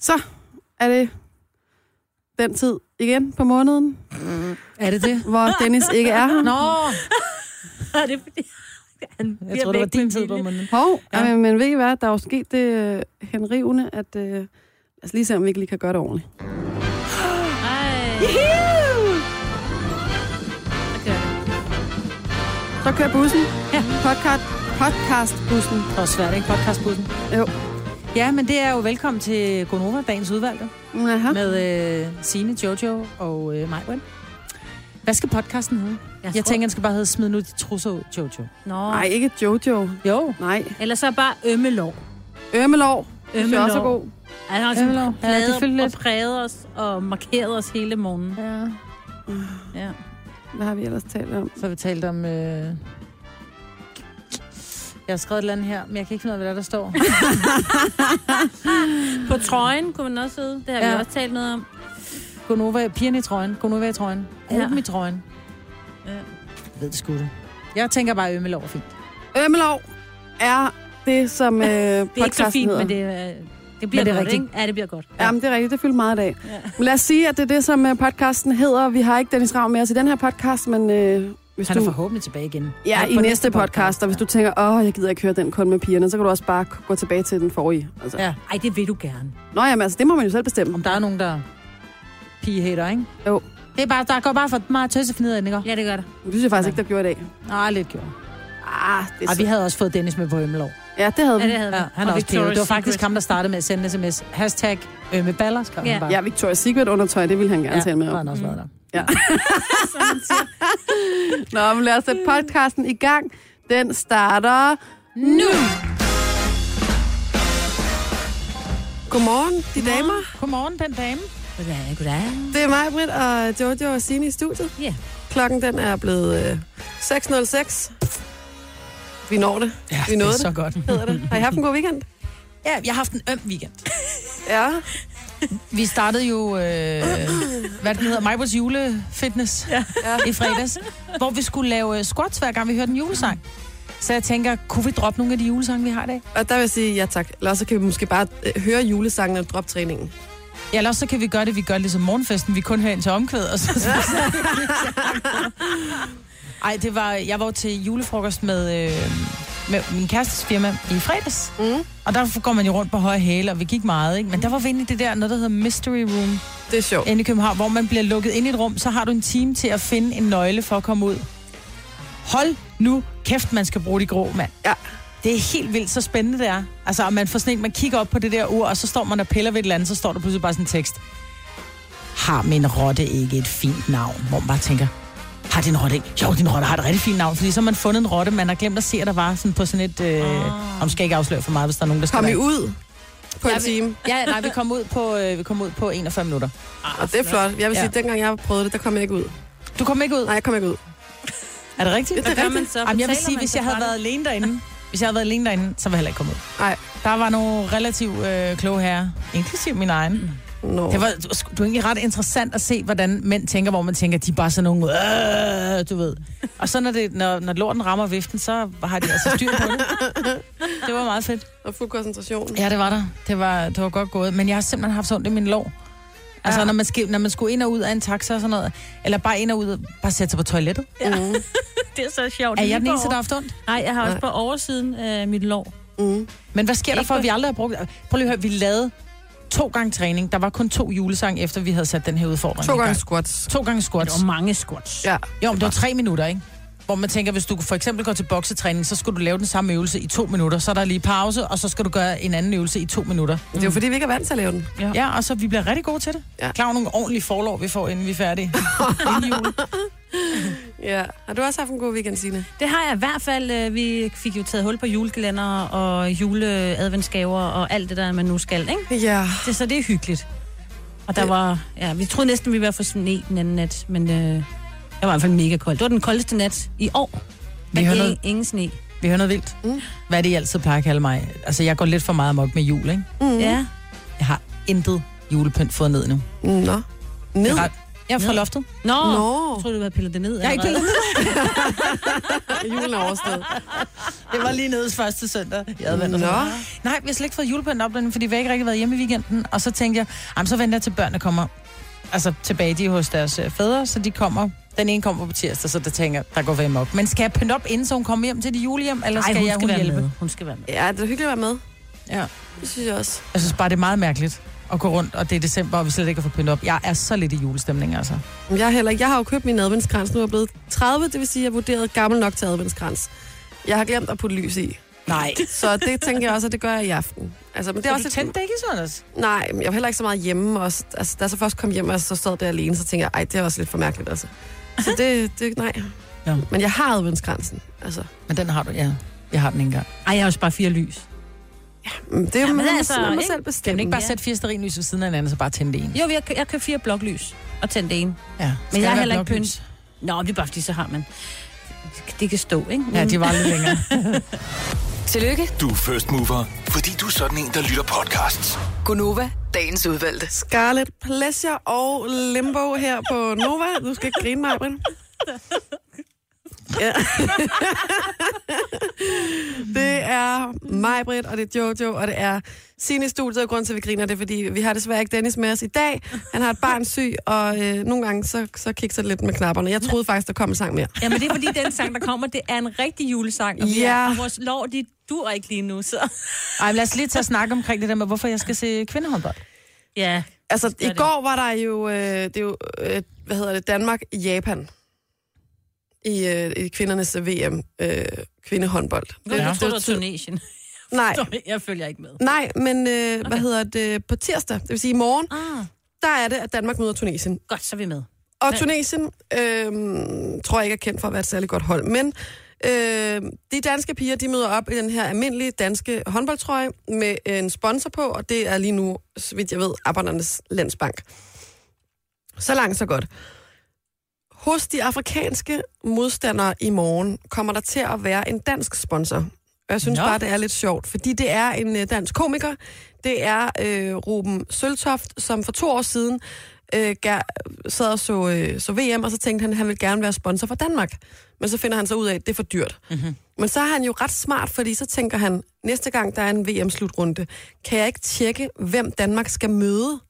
Så er det den tid igen på måneden, Er det det? hvor Dennis ikke er her. Nå, Er det fordi, han jeg bliver tror, det var din tid på måneden. Hov, Ja. men, men ved I hvad, der er jo sket det øh, henrivende, at... Øh, lad os lige se, om vi ikke lige kan gøre det ordentligt. Så kører bussen. Ja. Podcast, podcastbussen. Det var svært, ikke? Podcastbussen. Jo. Ja, men det er jo velkommen til Gonova, dagens udvalgte, Aha. med øh, Signe, Jojo og øh, mig. Hvad skal podcasten hedde? Jeg, jeg tror- tænker, den skal bare hedde Smid nu de trusser ud, Jojo. Nå. Nej, ikke Jojo. Jo. Nej. Eller så bare ømmelov. Ømmelov. Det er også Ømmelov. god. Han har Ømmelov. sådan Ja, det pladet fyldte og præget os og markeret os hele morgenen. Ja. Ja. Hvad har vi ellers talt om? Så har vi talt om... Øh... Jeg har skrevet et eller andet her, men jeg kan ikke finde ud af, hvad der, der står. På trøjen kunne man også sidde. Det har ja. Vi også talt noget om. Gonova, pigerne i trøjen, Gonova i trøjen, gruppen Ja. i trøjen. Ja. Jeg ved det sgu det. Jeg tænker bare, at ømmelov er fint. Ømmelov er det, som øh, Det er ikke så fint, hedder. men det, øh, det bliver det er godt, rigtigt. ikke? Ja, det bliver godt. Ja. Jamen, det er rigtigt. Det fylder meget i dag. Ja. Men lad os sige, at det er det, som øh, podcasten hedder. Vi har ikke Dennis Ravn med os i den her podcast, men øh, hvis Han er du... forhåbentlig tilbage igen. Ja, i næste podcast, og hvis du tænker, åh, jeg gider ikke høre den kun med pigerne, så kan du også bare gå tilbage til den forrige. Altså. Ja. Ej, det vil du gerne. Nå jamen, altså, det må man jo selv bestemme. Om der er nogen, der pigehater, ikke? Jo. Det er bare, der går bare for meget tøssefineder ind, ikke? Ja, det gør det. Det synes jeg faktisk ikke, der gjorde i dag. Nej, lidt gjort. Ah, det er Og så... vi havde også fået Dennis med på ømmelov. Ja, det havde Ja, vi. det havde Ja, vi. han er Og også pæve. Victoria's Det var faktisk Secret. ham, der startede med at sende en sms. Hashtag ømme baller, skrev Ja. han bare. Ja, Victoria's Secret undertøj, det ville han gerne tale med om. han også været der. Ja. Nå, men lad os sætte podcasten i gang. Den starter nu. Godmorgen, de damer. Godmorgen, den dame. Goddag, goddag. Det er mig, Britt, og Jojo og Signe i studiet. Ja. Klokken den er blevet øh, 6.06. Vi når det. Ja, Vi nåede det er så godt. Hedder det. Har I haft en god weekend? Ja, jeg har haft en øm weekend. Ja. Vi startede jo, øh, hvad det hedder, Majbos julefitness ja. i fredags, hvor vi skulle lave øh, squats, hver gang vi hørte en julesang. Så jeg tænker, kunne vi droppe nogle af de julesange, vi har i dag? Og der vil jeg sige ja tak. Eller så kan vi måske bare øh, høre julesangen og droppe træningen. Ja, eller så kan vi gøre det, vi gør ligesom morgenfesten. Vi kun hører ind til omkvæd, og så... så Ej, det var... Jeg var til julefrokost med, øh, med min kærestes firma i fredags. Mm. Og der går man jo rundt på høje hæle, og vi gik meget, ikke? Men der var vi inde i det der, noget der hedder Mystery Room Det er sjovt. inde i København, hvor man bliver lukket ind i et rum, så har du en time til at finde en nøgle for at komme ud. Hold nu kæft, man skal bruge de grå, mand. Ja. Det er helt vildt, så spændende det er. Altså, og man får sådan en, man kigger op på det der ur, og så står man og piller ved et eller andet, så står der pludselig bare sådan en tekst. Har min rotte ikke et fint navn? Hvor man bare tænker, har din rotte ikke? Jo, din rotte har et rigtig fint navn, fordi så har man fundet en rotte, man har glemt at se, at der var sådan på sådan et... Øh, Ah. Om skal ikke afsløre for meget, hvis der er nogen, der skal Kom I ud på Ja, en time? Ja, nej, vi kom ud på, øh, vi kom ud på 41 minutter. Og det er flot. Jeg vil sige, Ja. at dengang jeg prøvede det, der kom jeg ikke ud. Du kom ikke ud? Nej, jeg kom ikke ud. Er det rigtigt? Hvad gør man så? Jamen, jeg vil sige, hvis jeg havde det? været alene derinde, hvis jeg havde været alene derinde, så ville jeg heller ikke komme ud. Nej. Der var nogle relativt øh, kloge herrer, inklusiv min egen. Nå. Det var, det var egentlig ret interessant at se, hvordan mænd tænker, hvor man tænker, de er bare sådan nogle, øh, du ved. Og så når, det, når, når lorten rammer viften, så har de altså styr på det. Det var meget fedt. Og fuld koncentration. Ja, det var der. Det var, det var godt gået. Men jeg har simpelthen haft så ondt i min lår. Altså, Ja. når, man skal, når man skulle ind og ud af en taxa og sådan noget, eller bare ind og ud og bare sætte sig på toilettet. Mm. Det er så sjovt. Er jeg den eneste, der har haft ondt? Nej, jeg har også Nej. på oversiden af mit lår. Mm. Men hvad sker der Ikke for, at vi aldrig har brugt... Prøv lige at høre, vi lavede to gange træning. Der var kun to julesange, efter vi havde sat den her udfordring To i gang. gange squats. To gange Det squats. var mange squats. Ja. Jo, men det var tre minutter, ikke? Hvor man tænker, hvis du for eksempel går til boksetræning, så skal du lave den samme øvelse i to minutter. Så er der lige pause, og så skal du gøre en anden øvelse i to minutter. Det er jo fordi, vi ikke er vant til at lave den. Ja, og så vi bliver rigtig gode til det. Ja. Klar nogle ordentlige forlov, vi får, inden vi er færdige. inden jul. Ja. Har du også haft en god weekend, Signe? Det har jeg i hvert fald. øh, Vi fik jo taget hul på julekalender og juleadventsgaver og alt det der, man nu skal, ikke? Ja. Det, så det er hyggeligt. Og der Det- var, ja, vi troede næsten, vi være for sne den anden nat, men øh, det var i hvert fald mega koldt. Det var den koldeste nat i år. Vi Men har ingen, noget- ingen sne. Vi hører noget vildt. Mm. Hvad er det, I altid plejer at kalde mig? Altså, jeg går lidt for meget amok med jul, ikke? Mm. Ja. Jeg har intet julepynt fået ned nu. Nå. Ned. Ret- Jeg er fra loftet. Nå, Nå. jeg troede, du havde pillet det ned. Jeg har ikke pillet Julen er overstået. Det var lige nede første søndag. Jeg havde Nå. Nej, vi har slet ikke fået julepynt op, fordi vi har ikke rigtig været hjemme i weekenden. Og så tænkte jeg, jamen, så venter jeg til børnene kommer altså, tilbage. De er hos deres øh, fædre, så de kommer. Den ene kommer på tirsdag, så der tænker jeg, der går vi op. Men skal jeg pynte op, inden så hun kommer hjem til de julehjem, eller Ej, skal hun jeg skal hun være hjælpe? med. Hun skal være med. Ja, det er hyggeligt at være med. Ja. Det synes jeg også. Jeg synes bare, det er meget mærkeligt at gå rundt, og det er december, og vi slet ikke har fået pyntet op. Jeg er så lidt i julestemning, altså. Men Jeg, er heller ikke. jeg har jo købt min adventskrans. Nu er jeg blevet 30, det vil sige, at jeg er vurderet gammel nok til adventskrans. Jeg har glemt at putte lys i. Nej. Så det tænker jeg også, at det gør jeg i aften. Altså, men det er også du det ikke i søndags? Nej, men jeg var heller ikke så meget hjemme. Og, altså, da jeg så først kom hjem, og så stod der alene, så tænkte jeg, ej, det er også lidt for mærkeligt, altså. Så det, det nej. Ja. Men jeg har adventskransen. Altså, Men den har du, ja. Jeg har den ikke engang. Ej, jeg har også bare fire lys. Det er jo Ja, ja, altså, man ikke? selv Kan bestemme. du ikke bare Ja. sætte fire sterinlys ved siden af hinanden, så bare tænde det ene? Jo, jeg, jeg køber fire bloklys og tændte det ene. Ja. Men jeg har heller ikke pynt. Nå, det er bare fordi, så har man... Det kan stå, ikke? Ja, de var lidt længere. Tillykke, Du er first mover, fordi du er sådan en, der lytter podcasts. Gunova, dagens udvalgte. Scarlet Pleasure og Limbo her på Nova. Du skal ikke grine mig. Ja. det er mig, Britt, og det er Jojo, og det er Signe i studiet, og grund til, at vi griner, det er, fordi vi har desværre ikke Dennis med os i dag. Han har et barn syg, og øh, nogle gange så, så kikser det lidt med knapperne. Jeg troede faktisk, der kom en sang mere. Ja, men det er fordi, den sang, der kommer, det er en rigtig julesang. Og, vi Ja. er, og vores lov, de dur ikke lige nu, så... Ej, men lad os lige tage snak omkring det der med, hvorfor jeg skal se kvindehåndbold. Ja, Altså, i går var der jo, øh, det er jo øh, hvad hedder det, Danmark-Japan i, øh, i kvindernes VM øh, kvindehåndbold. Ja. tror, det var Tunesien. Nej, Jeg følger ikke med. nej, men øh, okay. hvad hedder det, på tirsdag, det vil sige i morgen, Ah, der er det, at Danmark møder Tunesien. godt, så er vi med. Og? Tunesien øh, tror jeg ikke er kendt for at være et særligt godt hold, men øh, de danske piger, de møder op i den her almindelige danske håndboldtrøje med en sponsor på, og det er lige nu, så vidt jeg ved, Arbejdernes Landsbank. Så langt, så godt. Hos de afrikanske modstandere i morgen kommer der til at være en dansk sponsor. Og jeg synes Nå. bare, det er lidt sjovt, fordi det er en øh, dansk komiker. Det er øh, Ruben Søltoft, som for to år siden øh, sad og så, øh, så VM, og så tænkte han, at han ville gerne være sponsor for Danmark. Men så finder han så ud af, at det er for dyrt. Mm-hmm. Men så er han jo ret smart, fordi så tænker han, næste gang der er en VM-slutrunde, kan jeg ikke tjekke, hvem Danmark skal møde,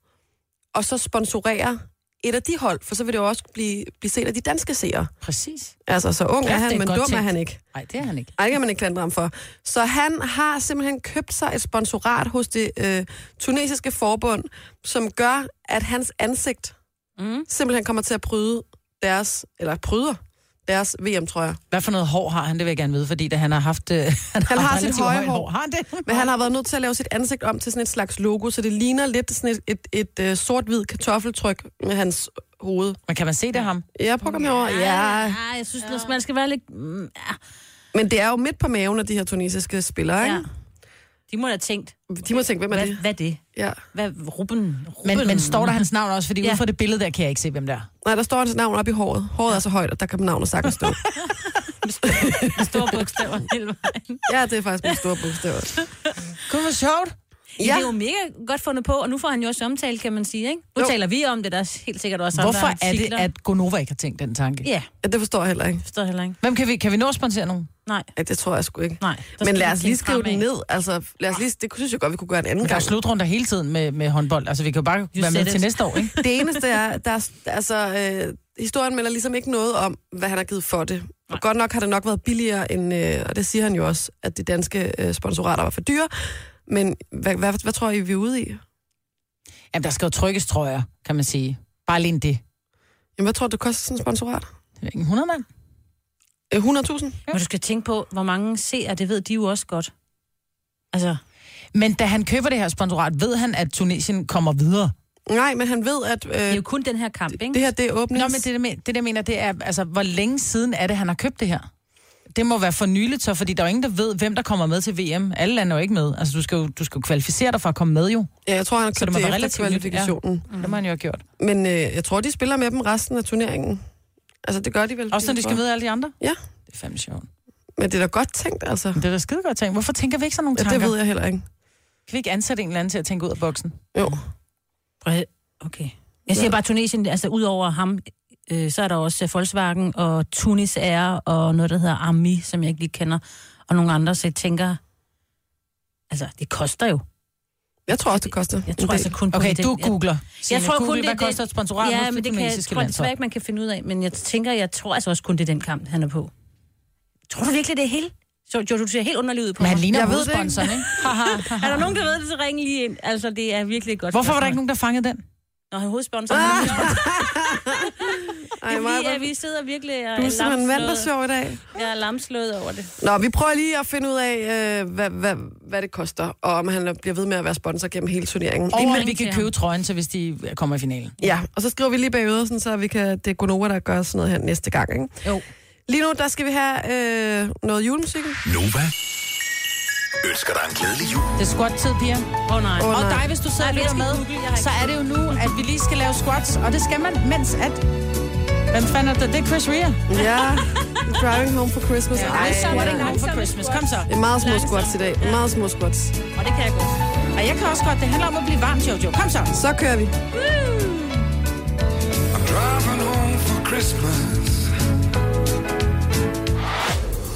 og så sponsorere et af de hold, for så vil det jo også blive, blive set af de danske seere. Præcis. Altså, så ung Ja, er han, er men dum er tænkt. han ikke. Nej, det er han ikke. Ej, det kan man ikke klandre ham for. Så han har simpelthen købt sig et sponsorat hos det øh, tunesiske forbund, som gør, at hans ansigt Mm. simpelthen kommer til at bryde deres, eller bryder deres VM-trøjer. Hvad for noget hår har han, det vil jeg gerne vide, fordi da han har haft... Øh, han, Han har sit høje højt hår. Har han det? Men han har været nødt til at lave sit ansigt om til sådan et slags logo, så det ligner lidt sådan et, et, et, et sort-hvid kartoffeltryk med hans hoved. Men kan man se det ham? Jeg prøver mig over. Ja, ja, jeg synes, ja. man skal være lidt... Mm, ja. men det er jo midt på maven af de her tunesiske spillere, ikke? ja. De må da have tænkt, De må tænke, hvem er hvad, det? hvad er det? Ja. Hvad, Ruben? Ruben? Men, men står der hans navn også? Fordi ja. Ja. ud fra det billede der, kan jeg ikke se, hvem der er. Nej, der står hans navn op i håret. Håret er så højt, at der kan navnet sagtens stå. Med store bogstaver hele vejen. ja, det er faktisk med store bogstaver. Kunne være sjovt. Ja. Det er jo mega godt fundet på, og nu får han jo også omtale, kan man sige, ikke? Nu Jo. taler vi om det, der er helt sikkert også Hvorfor andre er det, at Gonova ikke har tænkt den tanke? Ja, Ja, det forstår jeg heller ikke. forstår heller ikke. Hvem kan vi, kan vi nå at sponsere nogen? Nej, Ja, det tror jeg sgu ikke. nej. Men lad os lige skrive den ned. Altså, lad os lige, det synes jeg godt, vi kunne gøre en anden Der er gang. slutrunder hele tiden med, med håndbold. Altså, vi kan jo bare You være med said til it. næste år, ikke? Det eneste er, der er, altså, øh, historien melder ligesom ikke noget om, hvad han har givet for det. Og godt nok har det nok været billigere end, øh, og det siger han jo også, at de danske øh, sponsorater var for dyre. Men hvad, hvad, hvad tror I, vi er ude i? Jamen, der skal jo trykkes, tror jeg, kan man sige. Bare alene det. Jamen, hvad tror du, det koster sådan en sponsorat? Det er ikke en 100 mand. Øh, 100.000? Men du skal tænke på, hvor mange seere, det ved de jo også godt. Altså, Men da han køber det her sponsorat, ved han, at Tunesien kommer videre. Nej, men han ved, at øh, det er jo kun den her kamp, ikke? det her, det er åbnings... Nå, men det, der men- det der jeg mener, det er, altså, hvor længe siden er det, han har købt det her? Det må være for nyligt, så, fordi der er jo ingen, der ved, hvem der kommer med til VM. Alle lande er jo ikke med. Altså, du skal jo, du skal jo kvalificere dig for at komme med, jo. Ja, jeg tror, han har købt det må det, være efter relativt nyt, ja. kvalifikationen. Mm. Det må han jo have gjort. Men øh, jeg tror, de spiller med dem resten af turneringen. Altså, det gør de vel. Også når de skal møde alle de andre? Ja. Det er fandme sjovt. Men det er da godt tænkt, altså. Det er da skide godt tænkt. Hvorfor tænker vi ikke sådan nogle Ja, tanker? det ved jeg heller ikke. Kan vi ikke ansætte en eller anden til at tænke ud af boksen? Jo. Okay. Jeg siger bare Tunesien, altså udover ham, øh, så er der også øh, Volkswagen og Tunis Air og noget, der hedder Armi, som jeg ikke lige kender, og nogle andre, så jeg tænker, altså det koster jo. Jeg tror også, det koster Jeg en tror altså kun på Okay, det. du googler. Jeg Signe, tror kun, Google, det, hvad koster et sponsorat Ja, men det det kan, jeg tror desværre ikke, man kan finde ud af. Men jeg tænker, jeg tror altså også kun, det er den kamp, han er på. Tror du virkelig, det er hele? Så jo, du ser helt underlig ud på Men han mig. ligner Jeg ved det ikke. hovedsponsoren, ikke? Er der nogen, der ved det, så ring lige ind. Altså, det er virkelig godt Hvorfor var der ikke nogen, der fangede den? Nå, han er hovedsponsor. Ej, det er fordi, at vi sidder virkelig og du er simpelthen vandersjov i dag. Jeg er lamslået over det. Nå, vi prøver lige at finde ud af, øh, hvad, hvad, hvad det koster, og om han bliver ved med at være sponsor gennem hele turneringen. Og Inden- at vi kan købe trøjen til, hvis de kommer i finalen. Ja, og så skriver vi lige bagud, sådan, så vi kan, det er Gonova, der gør sådan noget her næste gang. Ikke? Jo. Lige nu, der skal vi have øh, noget julemusik. Nova ønsker dig en glædelig jul. Det er squat-tid, Pia. Åh oh, nej. Og nej. dig, hvis du sidder og lytter med, google, så er det jo nu, at vi lige skal lave squats. Og det skal man, mens at... Hvem fanden er det? Det er Chris Rea. Ja, Driving Home for Christmas. Ja, Ej, ja. home for Christmas. Kom så. Det er meget små squats i dag. Meget små squats. Og det kan jeg godt. Og jeg kan også godt. Det handler om at blive varm, Jojo. Kom så. Så kører vi. I'm driving home for Christmas.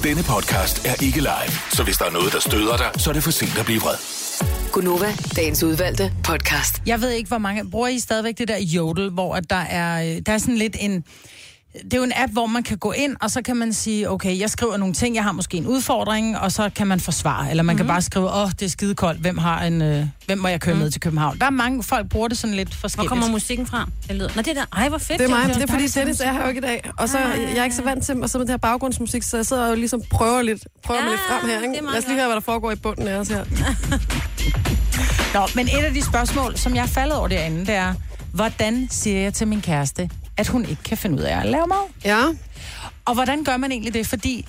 Denne podcast er ikke live, så hvis der er noget, der støder dig, så er det for sent at blive vred. Gunova, dagens udvalgte podcast. Jeg ved ikke, hvor mange... Bruger I stadigvæk det der Jodel, hvor at der er, øh, der er sådan lidt en... Det er jo en app, hvor man kan gå ind, og så kan man sige, okay, jeg skriver nogle ting, jeg har måske en udfordring, og så kan man forsvare. Eller man mm-hmm. kan bare skrive, åh, oh, det er skide koldt, hvem, har en, øh, hvem må jeg køre mm. med til København? Der er mange folk, bruger det sådan lidt Hvor forskelligt. kommer musikken fra? Det lyder... Nå, det er der. Ej, hvor fedt. Det er mig. Det er fordi Dennis er her jo ikke i dag. Og så jeg er ikke så vant til at sidde med det her baggrundsmusik, så jeg sidder og ligesom prøver lidt, prøver Ja, mig lidt frem her. det er Ikke? Lad os lige høre, hvad der foregår i bunden af os her. Nå, men et af de spørgsmål, som jeg er faldet over derinde, det er, hvordan siger jeg til min kæreste, at hun ikke kan finde ud af at lave mad? Ja. Og hvordan gør man egentlig det? Fordi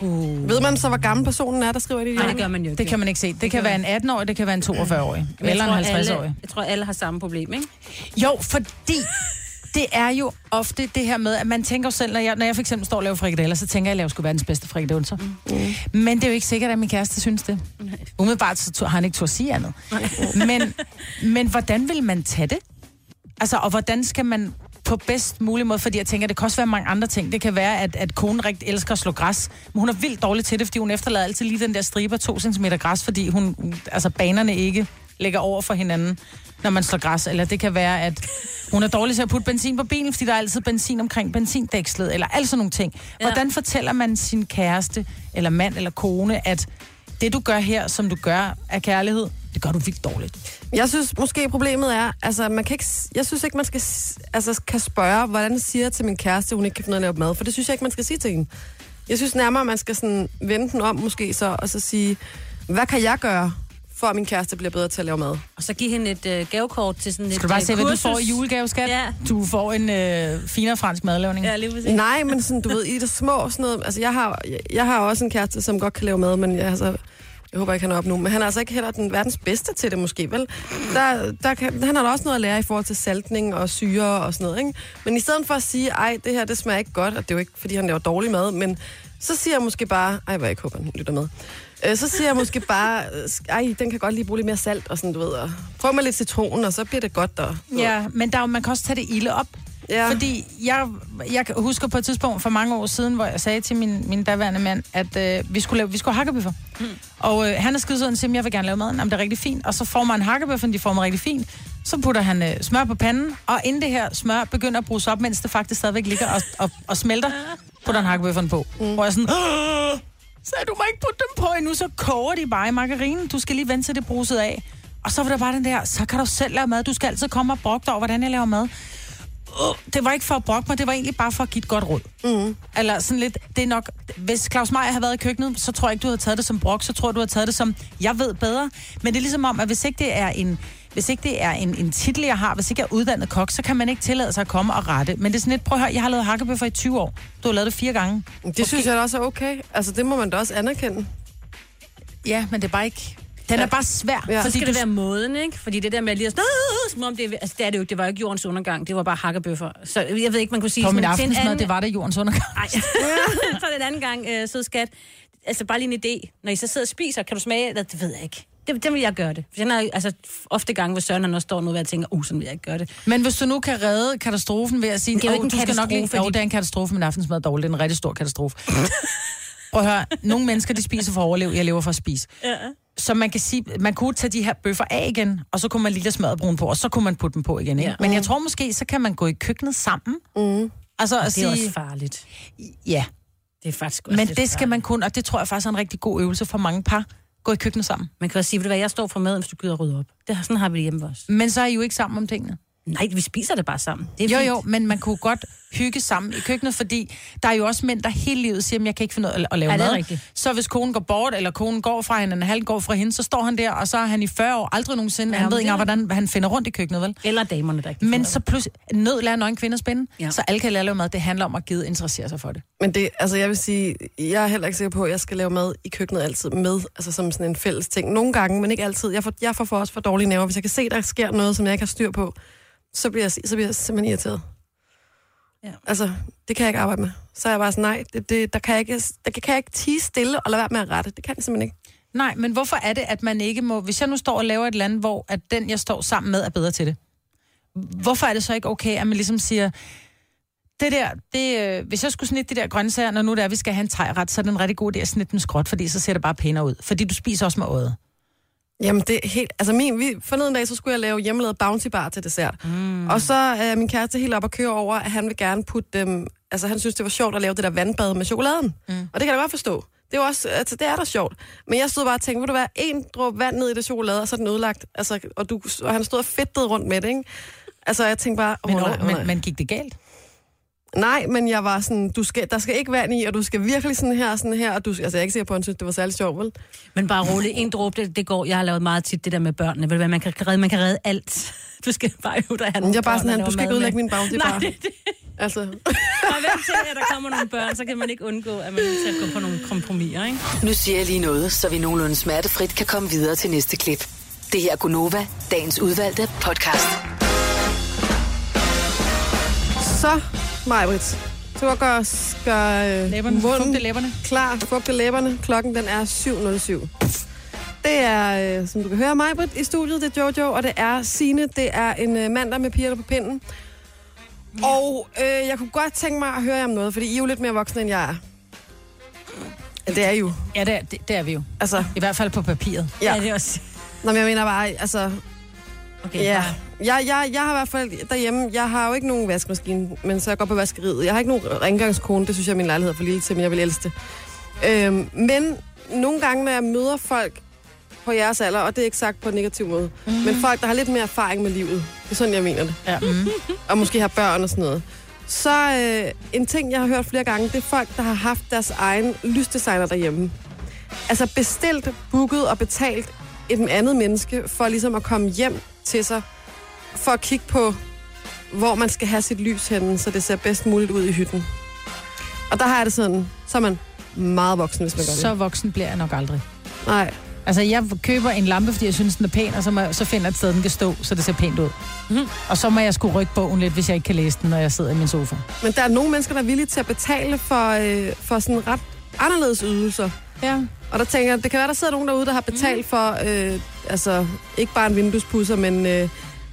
Ved man så, hvor gammel personen er, der skriver det? i Nej, det gør man jo ikke. det kan man ikke se. Det kan være en 18-årig, det kan være en 42-årig. Men jeg Eller en tror, 50-årig. alle, jeg tror, alle har samme problem, ikke? Jo, fordi det er jo ofte det her med, at man tænker selv, når jeg, når jeg for eksempel står og laver frikadeller, så tænker jeg, at jeg laver sgu verdens bedste frikadeller. Mm. Men det er jo ikke sikkert, at min kæreste synes det. Umiddelbart så har han ikke tur at sige andet. Men, men hvordan vil man tage det? Altså, og hvordan skal man på bedst mulig måde, fordi jeg tænker, det kan også være mange andre ting. Det kan være, at, at konen rigtig elsker at slå græs, men hun er vildt dårlig til det, fordi hun efterlader altid lige den der stribe af to centimeter græs, fordi hun, altså banerne ikke ligger over for hinanden, når man slår græs. Eller det kan være, at hun er dårlig til at putte benzin på bilen, fordi der er altid benzin omkring benzindækslet, eller alt sådan nogle ting. Hvordan fortæller man sin kæreste, eller mand, eller kone, at det, du gør her, som du gør af kærlighed, det gør du vildt dårligt. Jeg synes måske problemet er, altså man kan ikke, jeg synes ikke man skal, altså, kan spørge, hvordan siger jeg til min kæreste, hun ikke kan finde at lave mad, for det synes jeg ikke man skal sige til hende. Jeg synes nærmere, man skal sådan vende den om måske så, og så sige, hvad kan jeg gøre, for at min kæreste bliver bedre til at lave mad? Og så give hende et øh, gavekort til sådan et Skal du bare øh, se, hvad du får i julegave, skat? Ja. Du får en øh, finere fransk madlavning. Ja, lige præcis. Nej, men sådan, du ved, i det små sådan noget, altså jeg har, jeg, jeg har også en kæreste, som godt kan lave mad, men jeg, altså, jeg håber ikke, han er op nu, men han er altså ikke heller den verdens bedste til det måske, vel? Der, der kan, han har da også noget at lære i forhold til saltning og syre og sådan noget, ikke? Men i stedet for at sige, ej, det her, det smager ikke godt, og det er jo ikke, fordi han laver dårlig mad, men så siger jeg måske bare, ej, hvor jeg ikke håber, han lytter med. Øh, Så siger jeg måske bare, ej, den kan godt lige bruge lidt mere salt, og sådan, du ved, og prøv med lidt citron, og så bliver det godt, og, Ja, men der, er jo- man kan også tage det ilde op. Ja. Fordi jeg, jeg husker på et tidspunkt for mange år siden, hvor jeg sagde til min, min daværende mand, at øh, vi, skulle lave, vi skulle have hakkebøffer. Mm. Og øh, han er skide sådan og siger, jeg vil gerne lave maden. Jamen, det er rigtig fint. Og så får man hakkebøffen, de former rigtig fint. Så putter han øh, smør på panden, og inden det her smør begynder at bruges op, mens det faktisk stadigvæk ligger og, og, og smelter, putter han hakkebøffen på. Mm. Hvor jeg sådan, "Åh, så du må ikke putte dem på endnu, så koger de bare i margarinen. Du skal lige vente til det bruset af. Og så var der bare den der, så kan du selv lave mad. Du skal altid komme og brokke dig over, hvordan jeg laver mad. Uh, det var ikke for at brokke mig, det var egentlig bare for at give et godt råd. Mm. Eller sådan lidt, det er nok, hvis Claus Meier havde været i køkkenet, så tror jeg ikke, du havde taget det som brok, så tror jeg, du havde taget det som, jeg ved bedre. Men det er ligesom om, at hvis ikke det er en, hvis ikke det er en, en titel, jeg har, hvis ikke jeg er uddannet kok, så kan man ikke tillade sig at komme og rette. Men det er sådan lidt, prøv at høre, jeg har lavet hakkebøffer i 20 år. Du har lavet det fire gange. det synes jeg da også er okay. Altså, det må man da også anerkende. Ja, men det er bare ikke... Den er bare svær. Ja. Så skal du, det være måden, ikke? Fordi det der med lige at... Som om det, er- altså, det er det jo ikke. Det var jo ikke jordens undergang. Det var bare hakkebøffer. Så jeg ved ikke, man kunne sige... på min aftensmad, anden- det var det jordens undergang. Ej, så er det en anden gang, øh, sød skat. Altså bare lige en idé. Når I så sidder og spiser, kan du smage... eller, Det ved jeg ikke. det, det vil jeg gøre det. For jeg har, altså, ofte gange, hvis Søren også står nu, og jeg tænker, uh, sådan vil jeg ikke gøre det. Men hvis du nu kan redde katastrofen ved at sige, Det er jo ikke "Åh, en du skal nok lige... katastrofe, Jo, de- det er en katastrofe, men aftensmad er dårligt. Det er en rigtig stor katastrofe. Prøv at høre, nogle mennesker, de spiser for at overleve. Jeg lever for at spise. Ja. Så man kan sige, man kunne tage de her bøffer af igen, og så kunne man lige lade smadret brun på, og så kunne man putte dem på igen. Ikke? Ja. Men jeg tror måske, så kan man gå i køkkenet sammen. Mm. Altså at Det er sige, også farligt. ja, Det er faktisk også men det skal farligt. man kun, og det tror jeg faktisk er en rigtig god øvelse for mange par. Gå i køkkenet sammen. Man kan også sige, ved du hvad, jeg står for maden, hvis du gider rydde op. Det, sådan har vi det hjemme også. Men så er I jo ikke sammen om tingene. Nej, vi spiser det bare sammen. Det er Jo, fint. jo, men man kunne godt hygge sammen i køkkenet, fordi der er jo også mænd, der hele livet siger, at jeg kan ikke finde ud af at- lave Ja, det mad. rigtigt. Så hvis konen går bort, eller konen går fra hende, eller halv går fra hende, så står han der, og så er han i 40 år aldrig nogensinde. Ja, han ved ikke hvordan han finder rundt i køkkenet, vel? Eller damerne, der ikke Men så pludselig, nød lærer nøgen kvinder spænde, ja. så alle kan lære at lave mad. Det handler om at give interessere sig for det. Men det, altså jeg vil sige, jeg er heller ikke sikker på, at jeg skal lave mad i køkkenet altid med, altså som sådan en fælles ting. Nogle gange, men ikke altid. Jeg får, jeg får for også for dårlige nerver. Hvis jeg kan se, der sker noget, som jeg ikke har styr på, så bliver jeg, så bliver jeg simpelthen irriteret. Ja. Altså, det kan jeg ikke arbejde med. Så er jeg bare sådan, nej, det, det, der, kan jeg ikke, der kan jeg ikke tige stille og lade være med at rette. Det kan jeg simpelthen ikke. Nej, men hvorfor er det, at man ikke må... Hvis jeg nu står og laver et eller andet, hvor at den, jeg står sammen med, er bedre til det. Hvorfor er det så ikke okay, at man ligesom siger... Det der, det, øh, hvis jeg skulle snitte de der grøntsager, når nu det er, vi skal have en tegret, så er det en rigtig god idé at snitte dem skråt, fordi så ser det bare pænere ud. Fordi du spiser også med øjet. Jamen, det er helt... Altså, min, vi, forleden dag, så skulle jeg lave hjemmelavet bounty bar til dessert. Mm. Og så er min kæreste helt op og køre over, at han vil gerne putte dem... Altså, han synes, det var sjovt at lave det der vandbad med chokoladen. Mm. Og det kan jeg godt forstå. Det er, jo også, altså, det er da sjovt. Men jeg stod bare og tænkte, vil du være en dråbe vand ned i det chokolade, og så er den ødelagt. Altså, og, du, og han stod og fedtede rundt med det, ikke? Altså, jeg tænkte bare, oh, Men, nej, nej, oh, nej. men, men gik det galt? Nej, men jeg var sådan, du skal, der skal ikke vand i, og du skal virkelig sådan her, sådan her. Og du, altså, jeg er ikke sikker på, at han synes, det var særlig sjovt, vel? Men bare roligt, en dråbe, det, det går. Jeg har lavet meget tit det der med børnene. Ved du hvad, man kan redde, man kan redde alt. Du skal bare øve dig at have Jeg nogle er bare sådan, at han, du skal ikke ødelægge min bounty Nej, bar. det, det. Altså, Og hvem til, at der kommer nogle børn, så kan man ikke undgå, at man er nødt til at gå på nogle kompromiser, ikke? Nu siger jeg lige noget, så vi nogenlunde smertefrit kan komme videre til næste klip. Det her er Gunova, dagens udvalgte podcast. Så, Majbrit, du kan gøre, gøre øh, Læberne, munden fugte læberne. klar, fugte læberne. Klokken den er 7.07. Det er, øh, som du kan høre, Majbrit i studiet, det er Jojo, og det er Sine. Det er en øh, mandag med pigerne på pinden. Og øh, jeg kunne godt tænke mig at høre jer om noget, fordi I er jo lidt mere voksne, end jeg er. Ja, det er I jo. Ja, det er, det, det er vi jo. Altså, I hvert fald på papiret. ja. Ja, det er også... Nå, men jeg mener bare, altså, Okay, Ja, jeg, jeg, jeg har i hvert fald derhjemme, jeg har jo ikke nogen vaskemaskine, men så jeg går på vaskeriet. Jeg har ikke nogen rengøringskone, det synes jeg, min lejlighed er for lille til, men jeg vil elske det. Øhm, men nogle gange, når jeg møder folk på jeres alder, og det er ikke sagt på en negativ måde, mm. men folk, der har lidt mere erfaring med livet, det er sådan, jeg mener det, Ja. Mm. og måske har børn og sådan noget, så øh, en ting, jeg har hørt flere gange, det er folk, der har haft deres egen lysdesigner derhjemme. Altså bestilt, booket og betalt et andet menneske for ligesom at komme hjem til sig, for at kigge på, hvor man skal have sit lys henne, så det ser bedst muligt ud i hytten. Og der har jeg det sådan, så er man meget voksen, hvis man gør Så det. voksen bliver jeg nok aldrig. Nej. Altså, jeg køber en lampe, fordi jeg synes, den er pæn, og så, må så finder jeg et sted, den kan stå, så det ser pænt ud. Mm. Og så må jeg skulle rykke bogen lidt, hvis jeg ikke kan læse den, når jeg sidder i min sofa. Men der er nogle mennesker, der er villige til at betale for, øh, for sådan ret anderledes ydelser. Ja. Og der tænker jeg, det kan være, der sidder nogen derude, der har betalt for, øh, altså ikke bare en vinduespusser, men øh,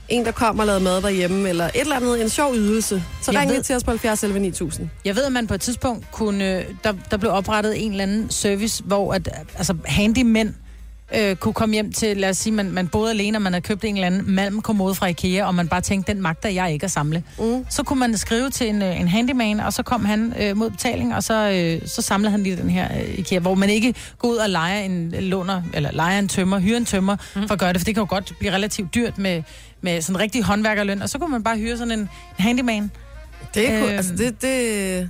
en, der kommer og laver mad derhjemme, eller et eller andet, en sjov ydelse. Så Jeg ring ved- til os på 70 11 9000. Jeg ved, at man på et tidspunkt kunne... øh, Der, der blev oprettet en eller anden service, hvor at, altså, handymænd øh, kunne komme hjem til, lad os sige, man, man boede alene, og man havde købt en eller anden malmkommode fra Ikea, og man bare tænkte, den magter jeg ikke at samle. Mm. Så kunne man skrive til en, øh, en handyman, og så kom han øh, mod betaling, og så, øh, så samlede han lige den her øh, IKEA, hvor man ikke går ud og leger en låner, eller leger en tømmer, hyrer en tømmer mm. for at gøre det, for det kan jo godt blive relativt dyrt med, med sådan rigtig håndværkerløn, og så kunne man bare hyre sådan en, handyman. Det, kunne, Øhm. altså, det, det, det,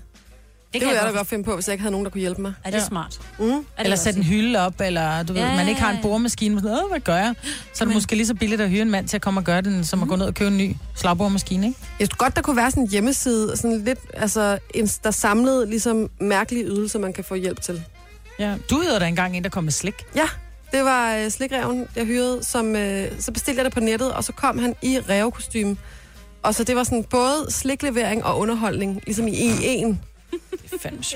det kan kunne jeg da godt- finde på, hvis jeg ikke havde nogen, der kunne hjælpe mig. Er det Ja. smart? Mm. Er det Eller sætte en hylde op, eller du ved, Ja, man ikke har en boremaskine. Sådan, Åh, hvad gør jeg? Så er det Men- måske lige så billigt at hyre en mand til at komme og gøre det, som at gå ned og købe en ny slagboremaskine, ikke? Jeg tror godt, der kunne være sådan en hjemmeside, sådan lidt, altså, en, der samlede ligesom mærkelige ydelser, man kan få hjælp til. Ja. Du yder da engang en, der kom med slik. Ja, det var øh, slikreven, jeg hyrede, som, øh, så bestilte jeg det på nettet, og så kom han i rævekostyme. Og så det var sådan både sliklevering og underholdning, ligesom i en.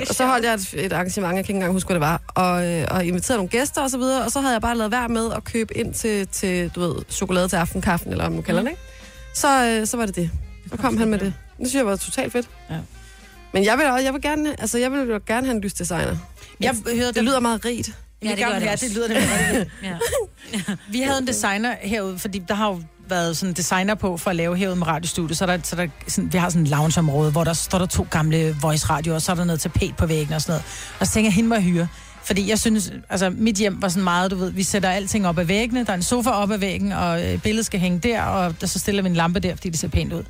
Og så holdt jeg et, et arrangement, jeg kan ikke engang huske, hvad det var, og, øh, og inviterede nogle gæster og så videre, og så havde jeg bare lavet være med at købe ind til, til du ved, chokolade til aftenkaffen, eller hvad man kalder det, ikke? Så, øh, så var det det. Så kom han med det. Det synes jeg var totalt fedt. Ja. Men jeg vil, også, jeg vil gerne, altså jeg vil gerne have en lysdesigner. Jeg hørte Det lyder meget rigt. Ja, det, gør det ja, det lyder det. rigtig. Ja. Vi havde en designer herude, fordi der har jo været sådan designer på for at lave herude med radiostudiet, så, der, så der, sådan, vi har sådan en loungeområde, hvor der står der to gamle voice-radioer, og så er der noget tapet på væggen og sådan noget. Og så tænker jeg, hende må hyre. Fordi jeg synes, altså mit hjem var sådan meget, du ved, vi sætter alting op ad væggene, der er en sofa op ad væggen, og øh, billedet skal hænge der, og der, så stiller vi en lampe der, fordi det ser pænt ud.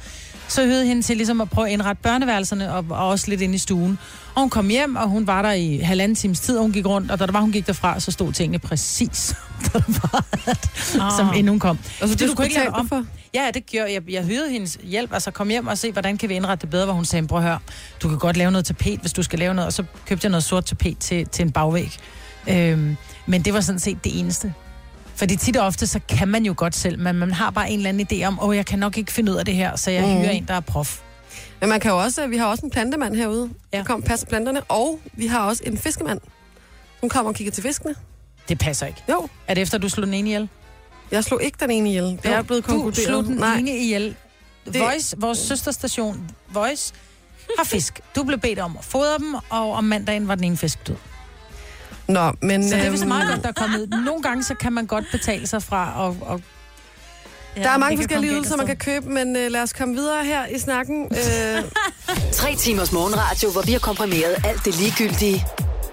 Så hørte hende til ligesom at prøve at indrette børneværelserne, og, og også lidt ind i stuen. Og hun kom hjem, og hun var der i halvanden times tid, og hun gik rundt, og da der var, hun gik derfra, så stod tingene præcis, der var, Åh. som inden hun kom. Altså, Fordi det du kunne ikke lave det om. for. Ja, det gjorde jeg. Jeg hørte hendes hjælp, altså kom hjem og se, hvordan kan vi indrette det bedre, hvor hun sagde, prøv at høre, du kan godt lave noget tapet, hvis du skal lave noget, og så købte jeg noget sort tapet til, til en bagvæg. Øhm, men det var sådan set det eneste. Fordi tit og ofte, så kan man jo godt selv, men man har bare en eller anden idé om, åh, jeg kan nok ikke finde ud af det her, så jeg Mhm. mm. hyrer en, der er prof. Men man kan jo også, vi har også en plantemand herude, Ja. der kommer og passer planterne, og vi har også en fiskemand, som kommer og kigger til fiskene. Det passer ikke. Jo, Er det efter, du slog den ene ihjel? jeg slog ikke den ene ihjel. Det er blevet Du konkluderet. slog den Nej, ene ihjel. Det- Voice, vores søsterstation Voice, har fisk. Du blev bedt om at fodre dem, og om mandagen var den ene fisk død. Nå, men Så det er vist øhm, meget godt, der er kommet. Nogle gange, så kan man godt betale sig fra og, og Ja, der er mange forskellige ydelser, man kan købe, men øh, lad os komme videre her i snakken. Øh, Tre timers morgenradio, hvor vi har komprimeret alt det ligegyldige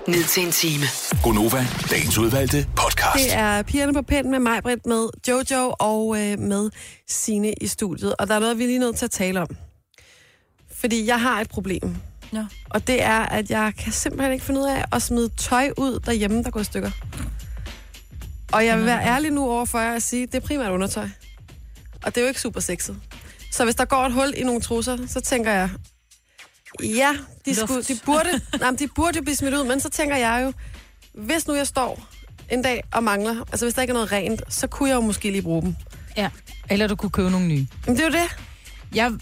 ned til en time. Gonova, dagens udvalgte podcast. det er pigerne på pind med mig, Britt, med Jojo og øh, med Sine i studiet. Og der er noget, vi er lige nødt til at tale om. Fordi jeg har et problem. Nå. Og det er, at jeg kan simpelthen ikke finde ud af at smide tøj ud derhjemme, der går i stykker. Og jeg vil være ærlig nu over for jer at sige, at det er primært undertøj. Og det er jo ikke super sexet. Så hvis der går et hul i nogle trusser, så tænker jeg, ja, de, Luft. skulle, de, burde, nej, de burde jo blive smidt ud, men så tænker jeg jo, hvis nu jeg står en dag og mangler, altså hvis der ikke er noget rent, så kunne jeg jo måske lige bruge dem. ja. Eller du kunne købe nogle nye. Men det er jo det. Jeg,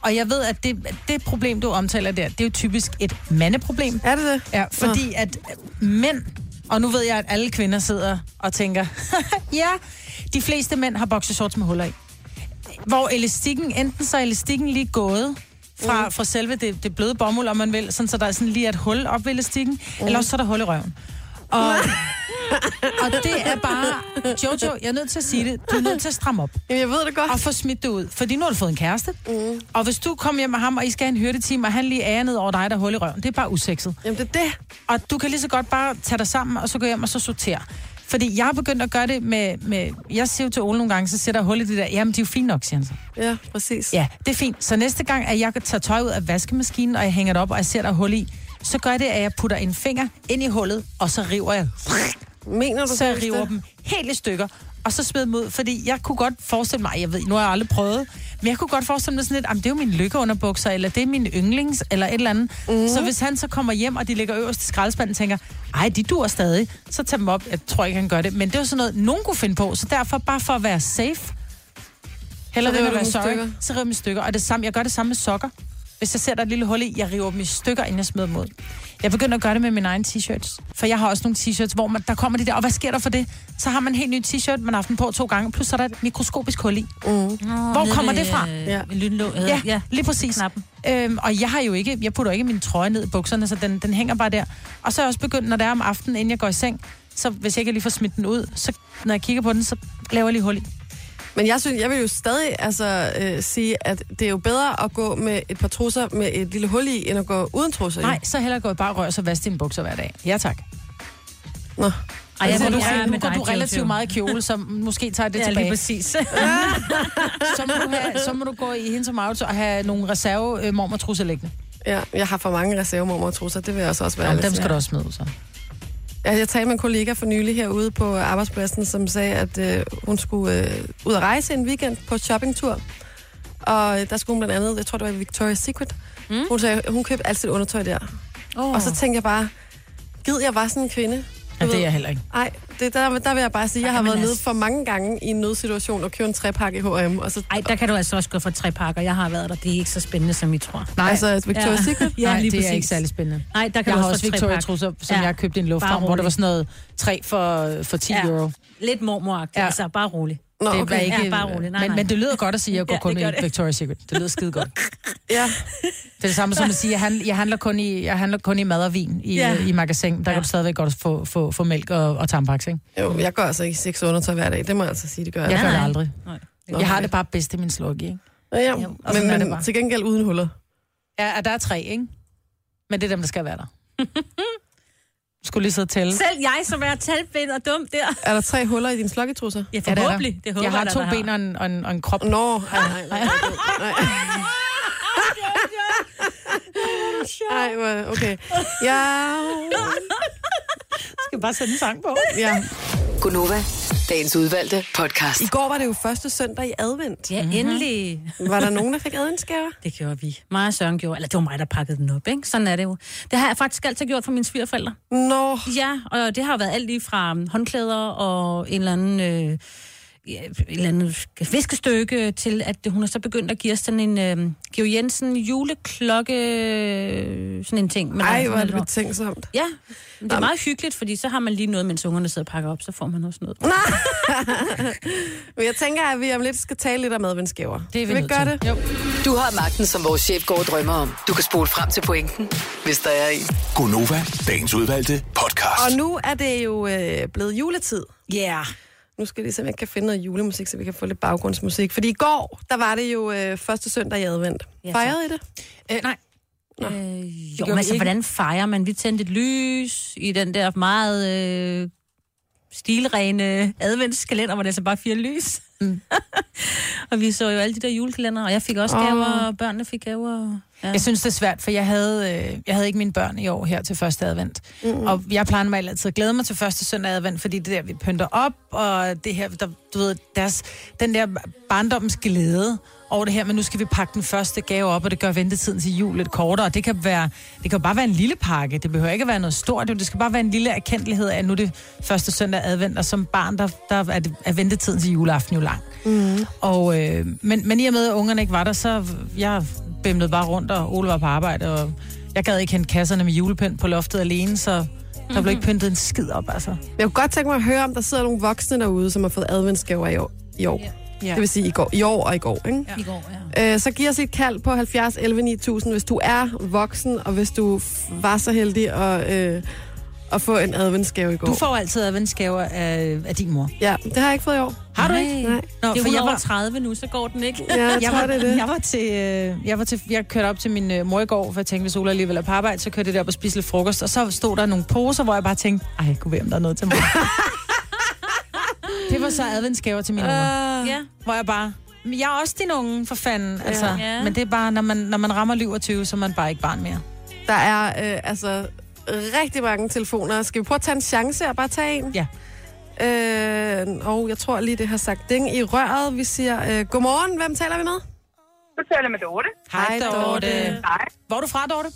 og jeg ved, at det, det problem, du omtaler der, det er jo typisk et mandeproblem. Er det det? Ja, fordi at mænd, og nu ved jeg, at alle kvinder sidder og tænker, ja, de fleste mænd har boxershorts med huller i. Hvor elastikken, enten så er elastikken lige gået fra, fra selve det, det bløde bomuld, om man vil, sådan, så der er sådan lige et hul op ved elastikken, mm. eller også så er der hul i røven. Og, og det er bare, Jojo, jeg er nødt til at sige det, du er nødt til at stramme op Jamen, jeg ved det godt. og få smidt det ud. Fordi nu har du fået en kæreste, mm. og hvis du kommer hjem med ham, og I skal have en hyrdeteam, og han lige ærer ned over dig, der er hul i røven, det er bare usekset. Jamen, det er det. Og du kan lige så godt bare tage dig sammen, og så gå hjem og så sortere. Fordi jeg har begyndt at gøre det med... med jeg siger jo til Ole nogle gange, så sætter jeg hul i det der. Jamen, de er jo fine nok, siger han så. Ja, præcis. Ja, det er fint. Så næste gang, at jeg tager tøj ud af vaskemaskinen, og jeg hænger det op, og jeg ser, der er hul i, så gør det, at jeg putter en finger ind i hullet, og så river jeg. Mener du Så jeg river det? dem helt i stykker, og så smider dem ud. Fordi jeg kunne godt forestille mig, jeg ved, nu har jeg aldrig prøvet, men jeg kunne godt forestille mig sådan lidt, det er jo min lykkeunderbukser, eller det er min yndlings, eller et eller andet. Mm. Så hvis han så kommer hjem, og de ligger øverst i skraldespanden, tænker, ej, de dur stadig, så tager dem op. Jeg tror ikke, han gør det, men det er jo sådan noget, nogen kunne finde på, så derfor bare for at være safe, heller Så det at være sorry, stykker? så river jeg stykker. Og det samme, jeg gør det samme med sokker. Hvis jeg ser, der er et lille hul i, jeg river dem i stykker, inden jeg smider dem ud. Jeg begynder at gøre det med mine egne t-shirts. For jeg har også nogle t-shirts, hvor man, der kommer de der, og hvad sker der for det? Så har man en helt ny t-shirt, man har haft den på to gange, plus så er der et mikroskopisk hul i. Nå, Hvor kommer det fra? Øh, Ja. Ja, ja, lige præcis. Knappen. Øhm, og jeg har jo ikke, jeg putter ikke min trøje ned i bukserne, så den, den hænger bare der. Og så er jeg også begyndt, når det er om aftenen, inden jeg går i seng, så hvis jeg ikke lige får smidt den ud, så når jeg kigger på den, så laver jeg lige hul i. Men jeg, synes, jeg vil jo stadig altså, øh, sige, at det er jo bedre at gå med et par trusser med et lille hul i, end at gå uden trusser i. Nej, så hellere gå i bare rør, så vask dine bukser hver dag. Ja, tak. Nå. Ej, jeg Altså, må du, du siger, er nu med går dig, du relativt meget i kjole, så måske tager jeg det Ja, tilbage. lige præcis. så, må du have, så må du gå i hendes auto og have nogle reserve øh, mormortrusser liggende. Ja, jeg har for mange reservemormor og trusser, det vil jeg også, også være Jamen, dem skal du også smide så. Ja, jeg talte med en kollega for nylig herude på arbejdspladsen, som sagde, at øh, hun skulle øh, ud at rejse en weekend på shoppingtur. Og øh, der skulle hun blandt andet, jeg tror det var Victoria's Secret. Mm. Hun sagde, hun købte altid undertøj der. Oh. Og så tænkte jeg bare, gid jeg var sådan en kvinde. Ja, det er jeg heller ikke. Nej, det, der, der vil jeg bare sige, at jeg har været nede altså- for mange gange i en nødsituation og købe en trepakke i H&M, og så... Ej, der kan du altså også gå for tre pakker. Jeg har været der. Det er ikke så spændende, som I tror. Nej, Altså, Victoria's Ja. Secret? Ja, Nej, lige det er præcis. ikke særlig spændende. Nej, der kan Jeg du har også også Victoria trusser, som Ja. jeg købte i en lufthavn, hvor der var sådan noget tre for, for 10 Ja. euro. Lidt mormoragtigt, Ja. altså bare rolig. Nå, Det var okay. ikke, Ja, bare rolig. Nej, men, nej. men det lyder godt at sige, at jeg går Ja, kun i gør det. Victoria's Secret. Det lyder skide godt. Ja. Det er det samme som at sige, at jeg handler, jeg handler, kun, i, jeg handler kun i mad og vin i, Ja. ja. i magasin. Der ja. Kan du stadigvæk godt få, få, få mælk og, og tampaks, ikke? Jo, jeg går altså ikke i seks undertøj hver dag. Det må jeg altså sige, det gør jeg. Jeg gør nej. det aldrig. Nej. Jeg har det bare bedst i min sluk, ikke? Ja, ja. Jo, Men, er men til gengæld uden huller. Ja, og der er tre, ikke? Men det er dem, der skal være der. Skulle lige sidde og tælle. Selv jeg, som er talblind og dum der. Er der tre huller i dine slokketrusser? Ja, Ja, det er der. forhåbentlig. Det håber jeg har to der ben og en, og en, og en krop. Nå, ej, nej, nej, nej. Ej, hvor- okay. Ja, skal bare sætte en sang på. ja. Gunova, dagens udvalgte podcast. I går var det jo første søndag i advent. Ja, endelig. Var der nogen, der fik adventsgaver? Det gjorde vi. Mig og Søren gjorde. Eller det var mig, der pakkede den op, ikke? Sådan er det jo. Det har jeg faktisk altid gjort for mine svigerforældre. Nå, Ja, og det har været alt lige fra um, håndklæder og en eller anden... Øh, et eller andet viskestykke til, at hun har så begyndt at give os sådan en øh, Georg Jensen juleklokke, øh, sådan en ting. med ej, noget- hvor er det betænksomt. Ja, men det er meget hyggeligt, fordi så har man lige noget, mens ungerne sidder og pakker op, så får man også noget. Men jeg tænker, at vi om lidt skal tale lidt om adventsgaver. Det er vi vi gøre det? Jo. Du har magten, som vores chef går og drømmer om. Du kan spole frem til pointen, hvis der er en. Gonova, dagens udvalgte podcast. Og nu er det jo øh, blevet juletid. Ja. Yeah. Nu skal jeg lige se, om jeg kan finde noget julemusik, så vi kan få lidt baggrundsmusik. Fordi i går, der var det jo øh, første søndag i advent. Ja. Fejrede I det? Øh, nej. Øh, jo, men altså, ikke. hvordan fejrer man? Vi tændte et lys i den der meget øh, stilrene adventskalender, hvor det er så bare fire lys. Mm. og vi så jo alle de der julekalender, og jeg fik også gaver, og børnene fik gaver. Ja. Jeg synes, det er svært, for jeg havde, øh, jeg havde ikke mine børn i år her til første advent. Mm. Og jeg plejer mig altid at glæde mig til første søndag advent, fordi det der, vi pynter op, og det her, der, du ved, deres, den der barndommens glæde over det her, men nu skal vi pakke den første gave op, og det gør ventetiden til jul lidt kortere. Det kan, være, det kan bare være en lille pakke. Det behøver ikke at være noget stort. Det skal bare være en lille erkendelighed af, at nu er det første søndag advent, og som barn, der, der er, det, er ventetiden til juleaften jo lang. Mm. Og, øh, men, men i og med, at ungerne ikke var der, så jeg bimlede bare rundt, og Ole var på arbejde, og jeg gad ikke hente kasserne med julepynt på loftet alene, så der blev ikke pyntet en skid op, altså. Jeg kunne godt tænke mig at høre, om der sidder nogle voksne derude, som har fået adventsgaver i år. I år. Ja. Det vil sige i, går, i år og i går. Ikke? I går, ja. Øh, så giv os et kald på 70 11 9000, hvis du er voksen, og hvis du var så heldig at, øh, at få en adventsgave i går. Du får altid adventsgaver af, af din mor. Ja, det har jeg ikke fået i år. Har du Nej. ikke? Nej. Nå, Det er for jeg var, 30 nu, så går den ikke. Ja, jeg, jeg tror, var, det er det. Jeg var til, øh, jeg var til, jeg kørte op til min øh, mor i går, for jeg tænkte, hvis Ola alligevel er på arbejde, så kørte jeg derop og spiste lidt frokost, og så stod der nogle poser, hvor jeg bare tænkte, ej, jeg kunne være, om der er noget til mig. det var så adventsgaver til mine unger, Uh, Ja. hvor jeg bare, "Men jeg er også din unge, for fanden. Altså, Ja. Men det er bare, når man, når man rammer liv og 20, så er man bare ikke barn mere. der er øh, altså rigtig mange telefoner. Skal vi prøve at tage en chance og bare tage en? Ja. Øh, og jeg tror lige, det har sagt ding i røret. Vi siger øh, godmorgen. Hvem taler vi med? Du taler med Dorte. Hej, Dorte. Hej. Hvor er du fra, Dorte?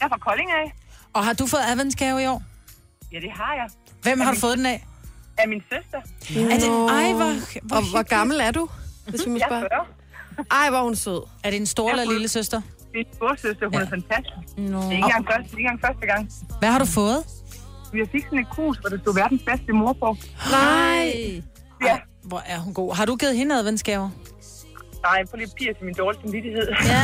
Jeg er fra Kolding af. Og har du fået adventsgave i år? Ja, det har jeg. Hvem har du fået den af? Af min søster. Er det, ej, hvor, hvor, Og hvor gammel er du? Hvis vi må Jeg er spørge. 40. Ej, hvor er hun sød. er det en stor eller lille søster? Min storsøster, hun Ja. er fantastisk. Nå. Det er ikke engang første, det er ikke engang første gang. Hvad har du fået? Vi har fik sådan et krus, hvor der stod verdens bedste mor på. Nej. Ja. Hvor er hun god. Har du givet hende adventsgaver? Nej, på lige pige til min dårlige samvittighed. Ja.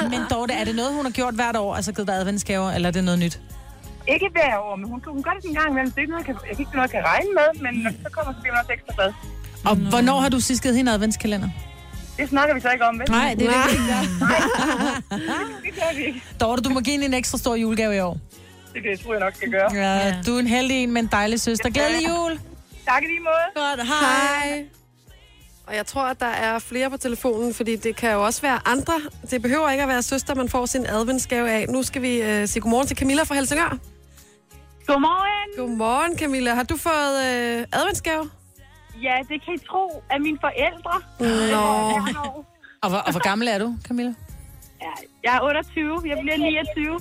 Men Dorte, er det noget, hun har gjort hvert år? Altså givet dig adventsgaver, eller er det noget nyt? Ikke hver år, men hun, hun gør det sådan en gang imellem. Det er ikke noget, jeg, kan, jeg kan ikke noget, jeg kan regne med, men når det så kommer, så bliver man også ekstra glad. Og mm. hvornår har du sidst givet hende adventskalender? Det snakker vi så ikke om, vel? Nej, det er det ikke. det gør vi ikke. Dorte, du må give hende en ekstra stor julegave i år. Det kan jeg tror, jeg nok skal gøre. Ja, Ja. du er en heldig en med en dejlig søster. Glædelig jul! Tak i lige måde. Godt, hej! Hej. Og jeg tror, at der er flere på telefonen, fordi det kan jo også være andre. Det behøver ikke at være søster, man får sin adventsgave af. Nu skal vi øh, sige godmorgen til Camilla fra Helsingør. Godmorgen. Godmorgen, Camilla. Har du fået øh, adventsgave? Ja, det kan I tro af mine forældre. Nå. Og hvor, og hvor gammel er du, Camilla? Ja, jeg er 28. Jeg bliver 29.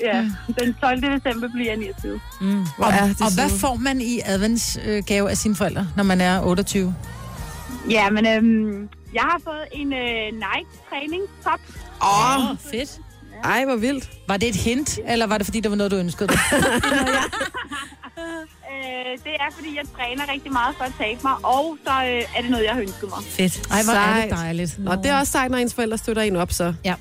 Ja, den 12. december bliver jeg 29. Mm. Hvor er det Og hvad får man i adventsgave af sine forældre, når man er 28? Ja, men øhm, jeg har fået en øh, Nike træningstop. Åh, Åh, oh, fedt. Ej, hvor vildt. Var det et hint, eller var det fordi, det var noget, du ønskede dig? Øh, det er, fordi jeg træner rigtig meget for at tabe mig, og så øh, er det noget, jeg har ønsket mig. Fedt. Ej, hvor er det Sejt. dejligt. Og det er også sejt, når ens forældre støtter en op, så. Ja.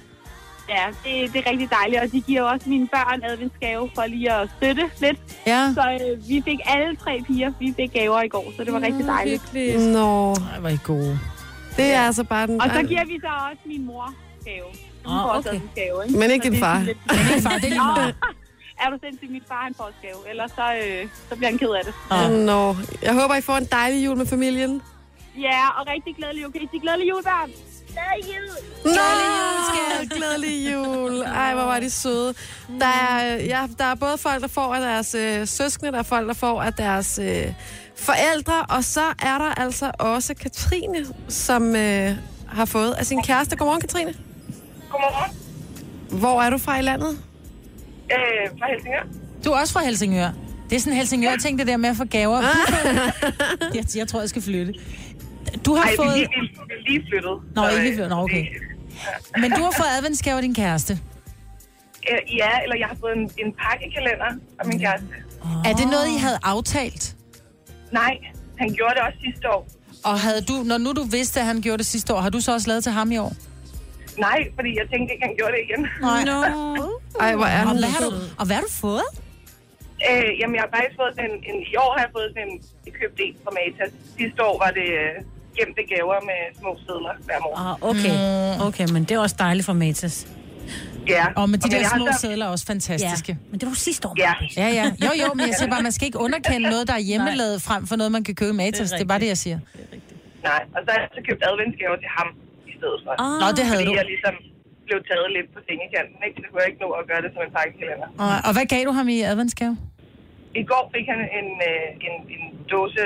Ja, det, det er rigtig dejligt, og de giver jo også mine børn adventsgave for lige at støtte lidt. Ja. Så øh, vi fik alle tre piger, vi fik gaver i går, så det var rigtig dejligt. Nå, Ej, er I gode. det er altså bare den... Og så giver vi så også min mor gave. Hun får også okay. adventsgave, ikke? Men ikke Så din far. lidt- Min far, det er lige meget. Er du sindssygt, min far han får også gave, ellers så, øh, så bliver han ked af det. Nå, jeg håber, I får en dejlig jul med familien. Ja, og rigtig glædelig jul. Kan I sige glædelig jul, børn? Glædelig jul! Nå, glædelig jul. Ej, hvor var de søde. Der er, ja, der er både folk, der får af deres øh, søskende, der er folk, der får af deres øh, forældre, og så er der altså også Katrine, som øh, har fået af sin kæreste. Godmorgen, Katrine. Godmorgen. Hvor er du fra i landet? Øh, fra Helsingør. Du er også fra Helsingør. Det er sådan en Helsingør-ting, det der med at få gaver. jeg, jeg tror, jeg skal flytte. Du har fået... vi, vi er lige flyttet. Nå, så, ikke lige øh, flyttet. Nå, okay. det- Men du har fået adventsgave af din kæreste. Øh, ja, eller jeg har fået en, en pakkekalender af min kæreste. Er det noget, I havde aftalt? Nej, han gjorde det også sidste år. Og havde du, når nu du vidste, at han gjorde det sidste år, har du så også lavet til ham i år? Nej, fordi jeg tænkte ikke, han gjorde det igen. Nej. Nå. Ej, hvor er Og hun hvad har du, og hvad har du fået? Øh, jamen, jeg har faktisk fået sådan en, en... I år har jeg fået sådan en... Jeg købte en fra Matas. Sidste år var det øh, gemte gaver med små sedler hver morgen. Ah, okay. Okay, men det er også dejligt for Matas. Ja. Og med de Men der små så- sædler er også fantastiske. men det var jo sidste år. Ja. Ja, ja. Jo, jo, men jeg siger bare, man skal ikke underkende noget, der er hjemmelavet frem for noget, man kan købe i Matas. Det er bare det, jeg siger. Nej, og så har jeg så købt adventsgaver til ham stedet for. Ah. Nå, det havde Fordi du. jeg ligesom blev taget lidt på sengekanten, ikke? Så kunne jeg ikke nå at gøre det som en pakkekalender. Og, og hvad gav du ham i adventsgave? I går fik han en, øh, en, en dåse,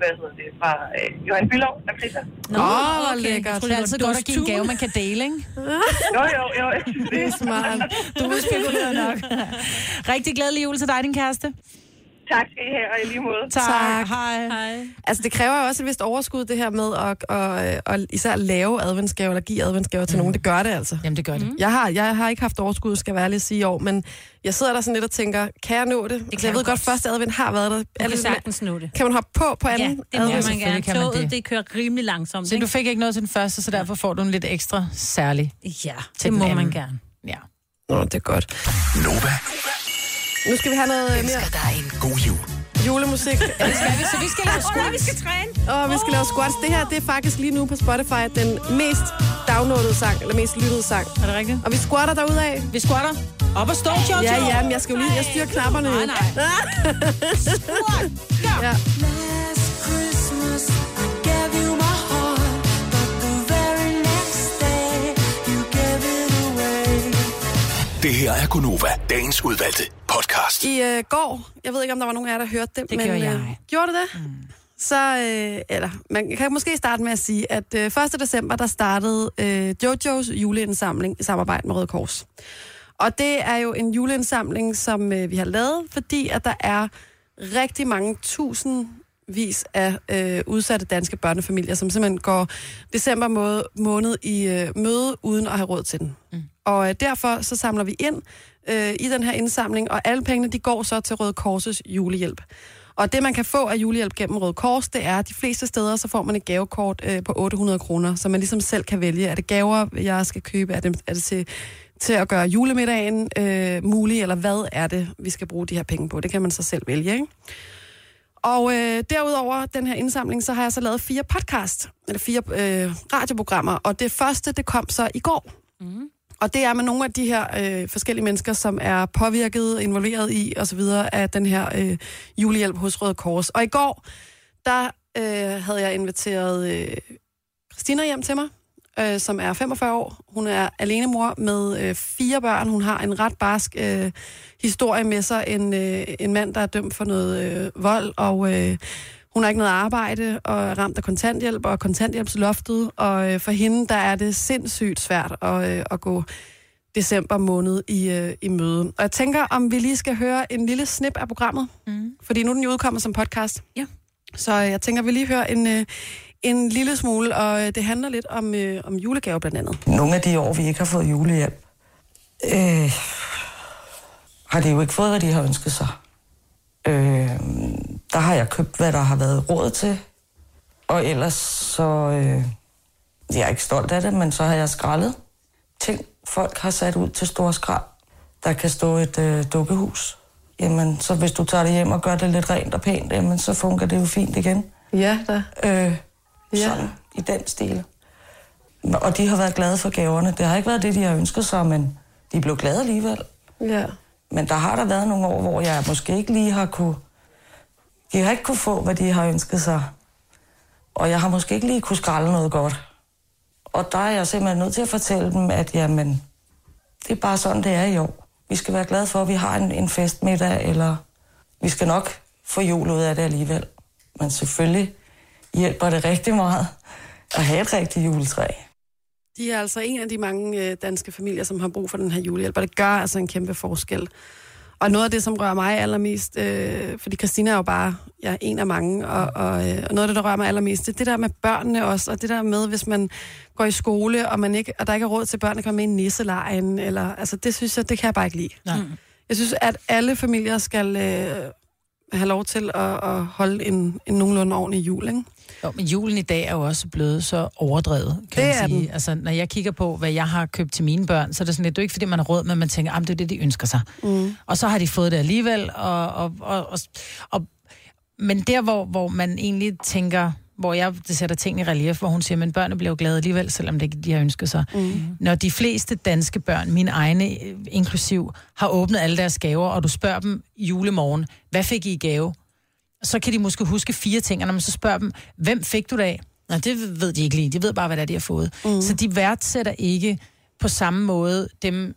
hvad hedder det, fra øh, Johan Bylov, der kriser. Nå, Åh, okay. lækkert. Jeg troede, Det er altid godt at give en gave, man kan dele, ikke? Jo, jo, jo. Det er smart. Du er spekuleret nok. Rigtig glædelig jul til dig, din kæreste. Tak skal I have, og i lige måde. Tak. Hej. Hej. Altså, det kræver jo også et vist overskud, det her med at, at, at især lave adventsgaver, eller give adventsgaver til nogen. Det gør det altså. Jamen, det gør det. Jeg har, jeg har ikke haft overskud, skal jeg være ærlig at sige i år, men jeg sidder der sådan lidt og tænker, kan jeg nå det? det kan altså, jeg ved godt, godt. første advent har været der. Du Er kan det sådan, sagtens nå det. kan man hoppe på på Ja, anden det må advent? man gerne. kan man Toget, det. det kører rimelig langsomt. Så du fik ikke noget til den første, så derfor får du en lidt ekstra særlig. ikke? Ja, til det må man gerne. Ja. Nå, det er godt. Nova, Nu skal vi have noget mere Ønsker dig en god jul. julemusik. Skal vi, så vi skal lave Åh, vi skal træne. Og vi skal lave squats. Det her, det er faktisk lige nu på Spotify den mest downloadede sang, eller mest lyttede sang. Er det rigtigt? Og vi squatter derudad. Vi squatter. Op og stå, Jojo. Ja, ja, men jeg skal jo lige, jeg styrer knapperne. Nej, nej. Ja. Det her er Gunova, dagens udvalgte podcast. I øh, går, jeg ved ikke, om der var nogen af jer, der hørte det. Det men, gjorde Øh, jeg. gjorde det det? Mm. Så, øh, eller, man kan måske starte med at sige, at øh, 1. december, der startede øh, Jojos juleindsamling i samarbejde med Røde Kors. Og det er jo en juleindsamling, som øh, vi har lavet, fordi at der er rigtig mange tusindvis af øh, udsatte danske børnefamilier, som simpelthen går december måned, måned i øh, møde uden at have råd til den. Mm. Og øh, derfor så samler vi ind øh, i den her indsamling, og alle pengene de går så til Røde Korses julehjælp. Og det, man kan få af julehjælp gennem Røde Kors, det er, at de fleste steder, så får man et gavekort øh, på 800 kroner, så man ligesom selv kan vælge, er det gaver, jeg skal købe, er det, er det til, til at gøre julemiddagen øh, mulig, eller hvad er det, vi skal bruge de her penge på? Det kan man så selv vælge, ikke? Og øh, derudover den her indsamling, så har jeg så lavet fire podcast, eller fire øh, radioprogrammer, og det første, det kom så i går. Mm. Og det er med nogle af de her øh, forskellige mennesker, som er påvirket, involveret i osv. af den her øh, julehjælp hos Røde Kors. Og i går, der øh, havde jeg inviteret øh, Christina hjem til mig, øh, som er 45 år. Hun er alenemor med øh, fire børn. Hun har en ret barsk øh, historie med sig. En, øh, en mand, der er dømt for noget øh, vold, og øh, hun har ikke noget arbejde, og er ramt af kontanthjælp og kontanthjælpsloftet. Og øh, for hende, der er det sindssygt svært at, øh, at gå december måned i, øh, i møde. Og jeg tænker, om vi lige skal høre en lille snip af programmet. Mm. Fordi nu er den jo udkommet som podcast. Ja. Så øh, jeg tænker, vi lige hører en, øh, en lille smule, og øh, det handler lidt om, øh, om julegaver blandt andet. Nogle af de år, vi ikke har fået julehjælp, øh, har de jo ikke fået, hvad de har ønsket sig. Øh, der har jeg købt, hvad der har været råd til. Og ellers så... Øh, jeg er ikke stolt af det, men så har jeg skrællet ting, folk har sat ud til store skrald. Der kan stå et øh, dukkehus. Jamen, så hvis du tager det hjem og gør det lidt rent og pænt, jamen, så fungerer det jo fint igen. Ja, da. Øh, Ja. sådan, i den stil. Og de har været glade for gaverne. Det har ikke været det, de har ønsket sig, men de blev glade alligevel. Ja. Men der har der været nogle år, hvor jeg måske ikke lige har kunne... De har ikke kunne få, hvad de har ønsket sig. Og jeg har måske ikke lige kunne skralde noget godt. Og der er jeg simpelthen nødt til at fortælle dem, at jamen, det er bare sådan, det er i år. Vi skal være glade for, at vi har en, en festmiddag, eller vi skal nok få jul ud af det alligevel. Men selvfølgelig hjælper det rigtig meget at have et rigtigt juletræ. De er altså en af de mange øh, danske familier, som har brug for den her julehjælp, og det gør altså en kæmpe forskel. Og noget af det, som rører mig allermest, øh, fordi Christina er jo bare ja, en af mange, og, og, øh, og noget af det, der rører mig allermest, det er det der med børnene også, og det der med, hvis man går i skole, og, man ikke, og der ikke er råd til, at børnene kommer med i nisselejen, eller, altså det synes jeg, det kan jeg bare ikke lide. Nej. Jeg synes, at alle familier skal øh, have lov til at, at holde en, en nogenlunde ordentlig jul, ikke? Jo, men julen i dag er jo også blevet så overdrevet, kan Det man sige. den. Altså, når jeg kigger på, hvad jeg har købt til mine børn, så er det sådan lidt, det er ikke fordi, man har råd, men man tænker, at det er det, de ønsker sig. Mm. Og så har de fået det alligevel, og, og, og, og, og men der, hvor, hvor man egentlig tænker, hvor jeg det sætter ting i relief, hvor hun siger, men børnene bliver jo glade alligevel, selvom det ikke de har ønsket sig. Mm. Når de fleste danske børn, mine egne øh, inklusiv, har åbnet alle deres gaver, og du spørger dem julemorgen, hvad fik I i gave? Så kan de måske huske fire ting, og når man så spørger dem, hvem fik du det af? Nå, det ved de ikke lige. De ved bare, hvad det er, de har fået. Mm. Så de værdsætter ikke på samme måde dem,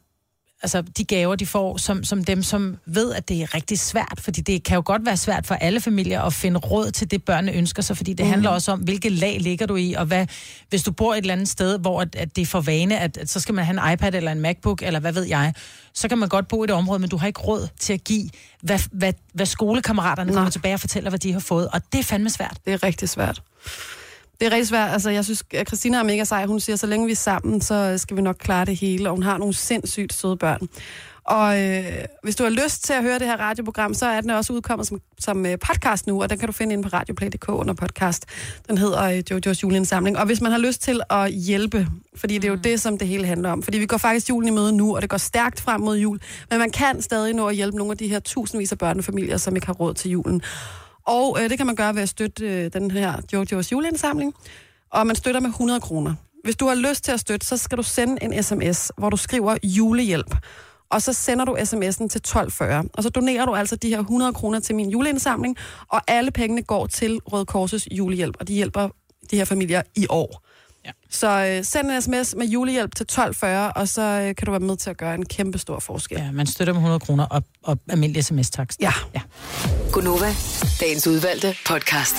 altså de gaver, de får, som, som dem, som ved, at det er rigtig svært. Fordi det kan jo godt være svært for alle familier at finde råd til det, børnene ønsker sig. Fordi det mm. handler også om, hvilket lag ligger du i, og hvad, hvis du bor et eller andet sted, hvor at, at det er for vane, at, at så skal man have en iPad eller en MacBook, eller hvad ved jeg, så kan man godt bo i et område, men du har ikke råd til at give, hvad, hvad, hvad skolekammeraterne kommer tilbage og fortæller, hvad de har fået. Og det er fandme svært. Det er rigtig svært. Det er rigtig svært. Altså, jeg synes, at Christina er mega sej. Hun siger, så længe vi er sammen, så skal vi nok klare det hele. Og hun har nogle sindssygt søde børn. Og øh, hvis du har lyst til at høre det her radioprogram, så er den også udkommet som, som øh, podcast nu, og den kan du finde inde på radioplay.dk under podcast. Den hedder øh, Jojos juleindsamling. Og hvis man har lyst til at hjælpe, fordi det er jo det, som det hele handler om. Fordi vi går faktisk julen i møde nu, og det går stærkt frem mod jul. Men man kan stadig nå at hjælpe nogle af de her tusindvis af børnefamilier, som ikke har råd til julen. Og øh, det kan man gøre ved at støtte øh, den her Jojos juleindsamling. Og man støtter med 100 kroner. Hvis du har lyst til at støtte, så skal du sende en sms, hvor du skriver julehjælp. Og så sender du sms'en til 1240. Og så donerer du altså de her 100 kroner til min juleindsamling. Og alle pengene går til Røde Korsets julehjælp. Og de hjælper de her familier i år. Ja. Så øh, send en sms med julehjælp til 1240, og så øh, kan du være med til at gøre en kæmpe stor forskel. Ja, man støtter med 100 kroner og, og almindelig sms-takst. Ja. ja. Gunova, dagens udvalgte podcast.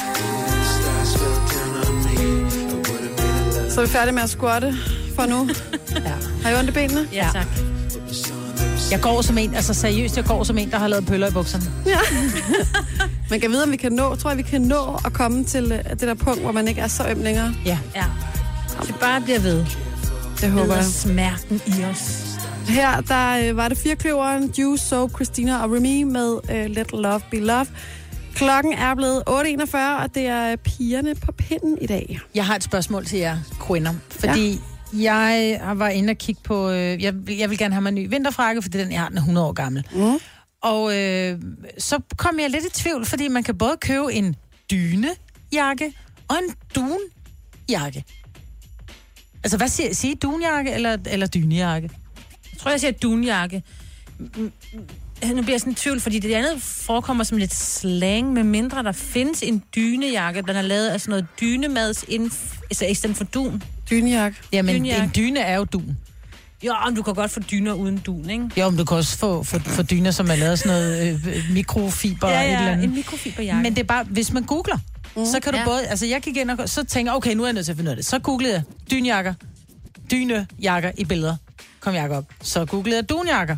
Så er vi færdige med at squatte for nu. ja. Har I ondt i benene? Ja, tak. Jeg går som en, altså seriøst, jeg går som en, der har lavet pøller i bukserne. Man kan vide, om vi kan nå, tror jeg, vi kan nå at komme til øh, det der punkt, hvor man ikke er så øm længere. Ja. Ja. Det bare bliver ved. Det håber jeg. smerten i os. Her der øh, var det firkløveren, Juice, Soap, Christina og Remy med øh, Let Love Be Love. Klokken er blevet 8.41, og det er pigerne på pinden i dag. Jeg har et spørgsmål til jer kvinder, fordi ja. jeg var inde og kigge på, øh, jeg, vil- jeg vil gerne have mig en ny vinterfrakke, for det er den, jeg har, den er 100 år gammel. Mm. Og øh, så kom jeg lidt i tvivl, fordi man kan både købe en dynejakke og en dunjakke. Altså, hvad siger, siger dunjakke eller, eller dynejakke? Jeg tror, jeg siger dunjakke. Nu bliver jeg sådan i tvivl, fordi det andet forekommer som lidt slang, med mindre der findes en dynejakke, den er lavet af sådan noget dynemads inden, altså i stedet for dun. Dynjak. Jamen, Dynejakke. en dyne er jo dun. Jo, men du kan godt få dyner uden dun, ikke? Jo, men du kan også få, få, få dyner, som er lavet af sådan noget øh, mikrofiber Ja, og et eller ja, andet. en mikrofiberjakke. Men det er bare, hvis man googler, mm, så kan du ja. både, altså jeg gik ind og så tænker, okay, nu er jeg nødt til at finde ud af det. Så googlede jeg dynjakker, dynejakker i billeder. kom jakke op. Så googlede jeg dunjakker.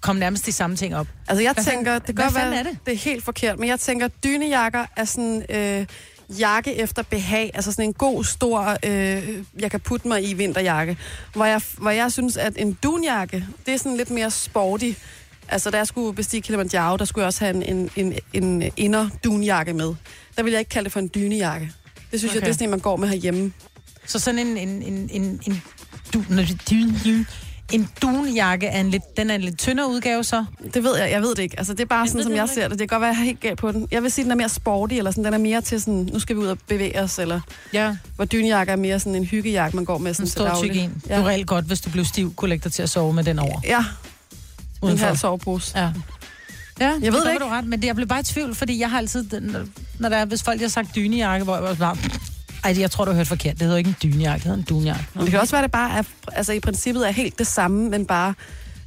Kom nærmest de samme ting op. Altså, jeg Hvad tænker, fanden- det kan godt være, er det? det er helt forkert, men jeg tænker, dynejakker er sådan øh, jakke efter behag, altså sådan en god, stor, øh, jeg kan putte mig i vinterjakke, hvor jeg, hvor jeg synes, at en dunjakke, det er sådan lidt mere sporty. Altså, da jeg skulle bestige Kilimanjaro, der skulle jeg også have en, en, en, en inner dunjakke med. Der vil jeg ikke kalde det for en dynejakke. Det synes okay. jeg, det er sådan en, man går med herhjemme. Så sådan en, en, en, en, en, du, en, en dunjakke er en lidt, den er en lidt tyndere udgave så. Det ved jeg, jeg ved det ikke. Altså, det er bare sådan, ved som jeg ikke. ser det. Det kan godt være, at jeg er helt galt på den. Jeg vil sige, at den er mere sporty, eller sådan, den er mere til sådan, nu skal vi ud og bevæge os, eller Ja, hvor dynejakke er mere sådan en hyggejakke, man går med sådan en til stor daglig. tyk en. Ja. Du er reelt godt, hvis du blev stiv, dig til at sove med den over. Ja, en Udenfor. halv sovepose. Ja. Ja, jeg ved det ikke. Du ret, men det, jeg blev bare i tvivl, fordi jeg har altid, når, der er, hvis folk har sagt dynejakke, hvor jeg var bare, ej, jeg tror, du har hørt forkert. Det hedder ikke en dynejakke, det hedder en dunjakke. Men det kan også være, det bare er, altså i princippet er helt det samme, men bare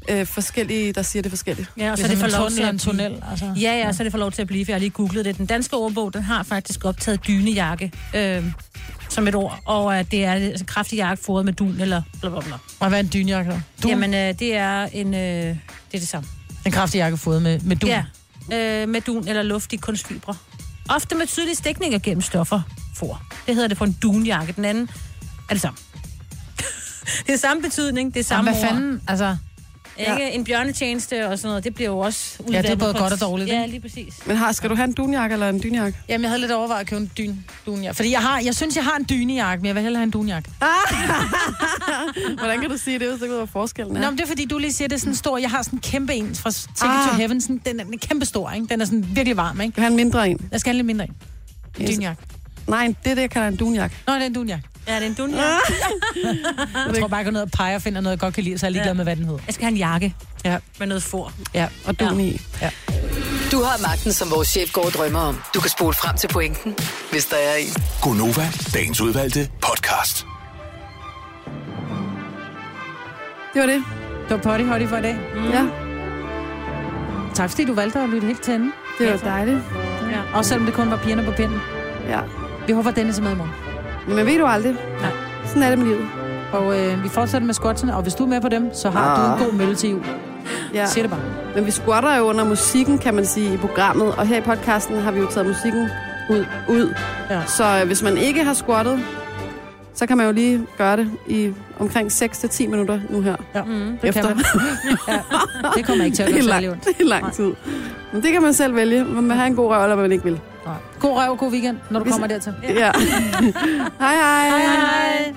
øh, forskellige, der siger det forskelligt. Ja, og så er det for lov til en tunnel. Altså. Ja, ja, så er det for lov til at blive, for jeg har lige googlet det. Den danske ordbog, den har faktisk optaget dynejakke øh, som et ord, og at det er altså, kraftig jakke foret med dun eller bla bla bla. Og hvad er en dynejakke? Du? Du? Jamen, øh, det er en, øh, det er det samme. En kraftig jakke fået med, med du. Ja, øh, med dun eller luftige kunstfibre. Ofte med tydelige stikninger gennem stoffer for. Det hedder det for en dunjakke. Den anden er det samme. det er samme betydning, det er Jamen, samme hvad fanden? Altså, Ikke? En bjørnetjeneste og sådan noget, det bliver jo også udvandet. det er både godt og dårligt, Ja, lige præcis. Men har, skal du have en dunjakke eller en dynjakke? jamen, jeg havde lidt overvejet at købe en dyn, dunjakke. Fordi jeg, har, jeg synes, jeg har en dynejakke, men jeg vil hellere have en dunjakke. Hvordan kan du sige det, hvis du ikke ved, hvad forskellen er? Nå, men det er fordi, du lige siger, det er sådan stor. Jeg har sådan en kæmpe en fra Ticket Ah. to Heaven. Sådan, den er, den er kæmpe stor, ikke? Den er sådan virkelig varm, ikke? Du have en mindre en. Jeg skal have en lidt mindre en. En Yes. dynjakke. Nej, det er det, jeg kalder en dunjakke. Nå, det er en dunjakke. Ja, det er en dunjakke. Jeg tror bare, jeg går ned og peger og finder noget, jeg godt kan lide, så er jeg ligeglad Ja. med, hvad den hedder. Jeg skal have en jakke Ja. med noget for. Ja. Og dun Ja. i. Du har magten, som vores chef går og drømmer om. Du kan spole frem til pointen, hvis der er en. Gonova, dagens udvalgte podcast. Det var det. Det var potty hotty for i dag. Mm. Ja, Tak fordi du valgte at lytte helt til det var dejligt. Ja. Også selvom det kun var pigerne på pinden. Ja. Vi håber, at Dennis er med i morgen. Men ved du aldrig. Nej. Sådan er det med livet. Og øh, vi fortsætter med skotsene, og hvis du er med på dem, så har Ah. du en god mølle til jul. Ja. Siger det bare. Men vi squatter jo under musikken, kan man sige, i programmet. Og her i podcasten har vi jo taget musikken ud. ud. Ja. Så øh, hvis man ikke har squattet, så kan man jo lige gøre det i omkring 6-10 minutter nu her. Ja, Mm. det Efter. kan man. ja, det kommer ikke til at gøre lang, særlig ondt. det er lang tid. Men det kan man selv vælge, om man har en god røv, eller hvad man ikke vil. Nej. God røv, god weekend, når du Vi- kommer dertil. Ja. hej hej. Hej.